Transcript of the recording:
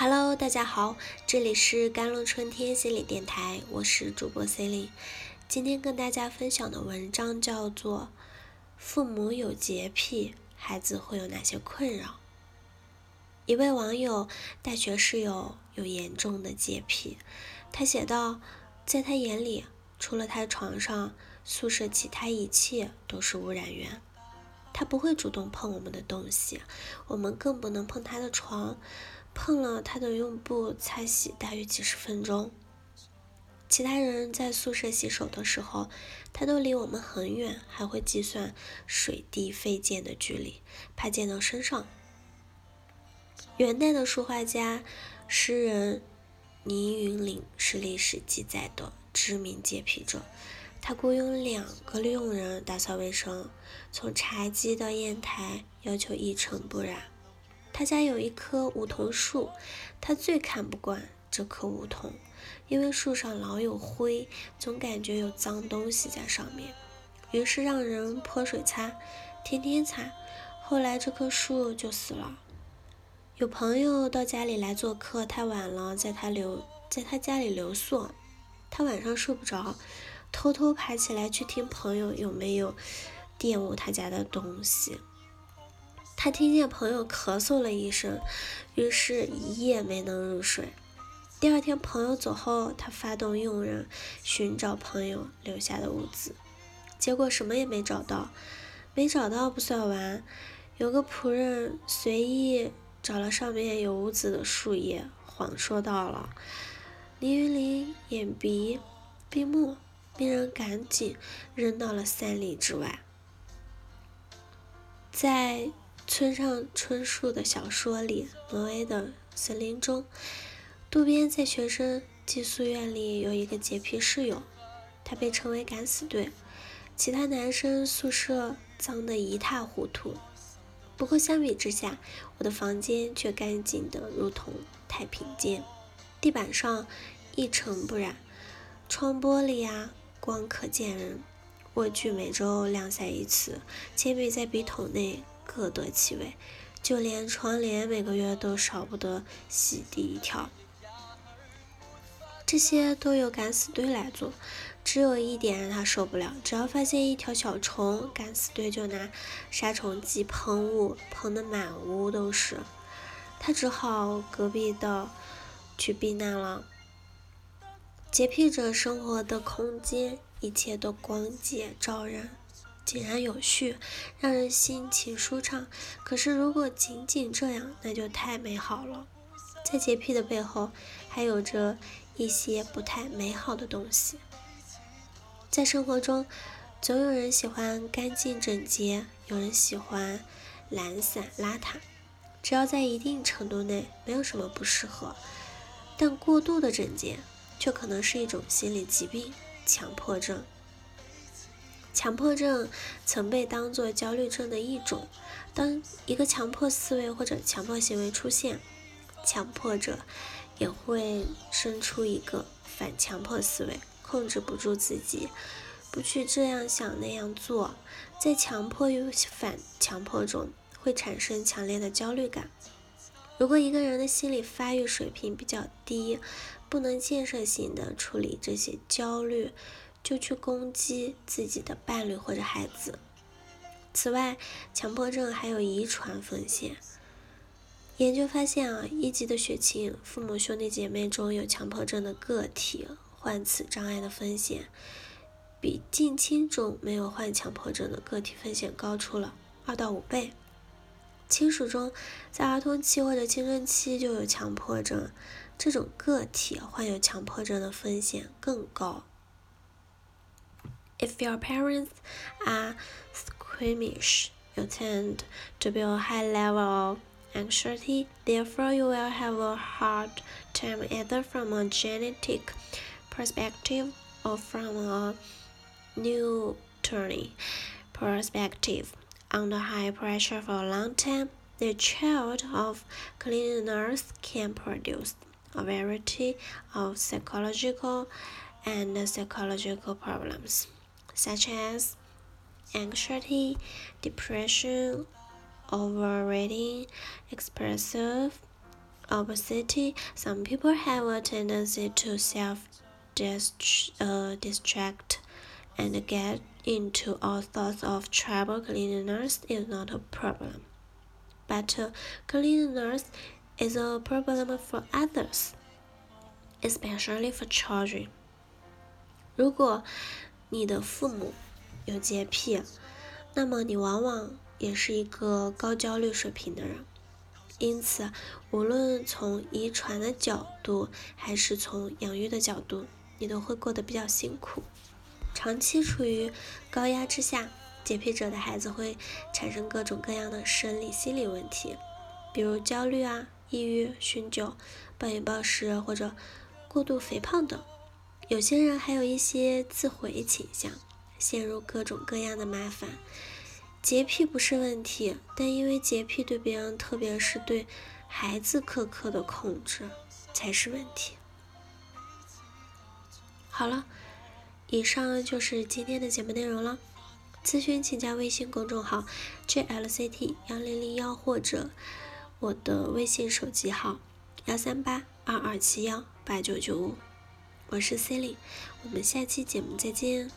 Hello，大家好，这里是甘露春天心理电台，我是主播 c e l i n e 今天跟大家分享的文章叫做《父母有洁癖，孩子会有哪些困扰》。一位网友大学室友有严重的洁癖，他写道，在他眼里，除了他床上，宿舍其他一切都是污染源。他不会主动碰我们的东西，我们更不能碰他的床。碰了，他都用布擦洗大约几十分钟。其他人在宿舍洗手的时候，他都离我们很远，还会计算水滴飞溅的距离，怕溅到身上。元代的书画家、诗人倪云林是历史记载的知名洁癖者。他雇佣两个佣人打扫卫生，从茶几到砚台，要求一尘不染。他家有一棵梧桐树，他最看不惯这棵梧桐，因为树上老有灰，总感觉有脏东西在上面。于是让人泼水擦，天天擦。后来这棵树就死了。有朋友到家里来做客，太晚了，在他留在他家里留宿。他晚上睡不着，偷偷爬起来去听朋友有没有玷污他家的东西。他听见朋友咳嗽了一声，于是一夜没能入睡。第二天朋友走后，他发动佣人寻找朋友留下的物资，结果什么也没找到。没找到不算完，有个仆人随意找了上面有污渍的树叶，谎说到了。林云林眼鼻闭目，命人赶紧扔到了三里之外，在。村上春树的小说里，《挪威的森林》中，渡边在学生寄宿院里有一个洁癖室友，他被称为“敢死队”。其他男生宿舍脏得一塌糊涂，不过相比之下，我的房间却干净得如同太平间，地板上一尘不染，窗玻璃呀光可见人，卧具每周晾晒一次，铅笔在笔筒内。各得其位，就连窗帘每个月都少不得洗涤一条。这些都由敢死队来做，只有一点让他受不了：只要发现一条小虫，敢死队就拿杀虫剂喷雾，喷得满屋都是。他只好隔壁的去避难了。洁癖者生活的空间，一切都光洁照人。井然有序，让人心情舒畅。可是，如果仅仅这样，那就太美好了。在洁癖的背后，还有着一些不太美好的东西。在生活中，总有人喜欢干净整洁，有人喜欢懒散邋遢。只要在一定程度内，没有什么不适合。但过度的整洁，却可能是一种心理疾病——强迫症。强迫症曾被当作焦虑症的一种。当一个强迫思维或者强迫行为出现，强迫者也会生出一个反强迫思维，控制不住自己，不去这样想那样做。在强迫与反强迫中，会产生强烈的焦虑感。如果一个人的心理发育水平比较低，不能建设性的处理这些焦虑。就去攻击自己的伴侣或者孩子。此外，强迫症还有遗传风险。研究发现啊，一级的血亲、父母、兄弟姐妹中有强迫症的个体，患此障碍的风险，比近亲中没有患强迫症的个体风险高出了二到五倍。亲属中，在儿童期或者青春期就有强迫症，这种个体患有强迫症的风险更高。If your parents are squeamish, you tend to be a high level of anxiety. Therefore, you will have a hard time either from a genetic perspective or from a nutritional perspective. Under high pressure for a long time, the child of cleaners can produce a variety of psychological and psychological problems such as anxiety, depression, overeating, expressive obesity, some people have a tendency to self-distract and get into all sorts of trouble. Cleanliness is not a problem, but uh, cleanliness is a problem for others, especially for children. 如果你的父母有洁癖，那么你往往也是一个高焦虑水平的人。因此，无论从遗传的角度，还是从养育的角度，你都会过得比较辛苦。长期处于高压之下，洁癖者的孩子会产生各种各样的生理、心理问题，比如焦虑啊、抑郁、酗酒、暴饮暴食或者过度肥胖等。有些人还有一些自毁倾向，陷入各种各样的麻烦。洁癖不是问题，但因为洁癖对别人，特别是对孩子苛刻的控制才是问题。好了，以上就是今天的节目内容了。咨询请加微信公众号 jlct 幺零零幺或者我的微信手机号幺三八二二七幺八九九五。我是 cilly 我们下期节目再见。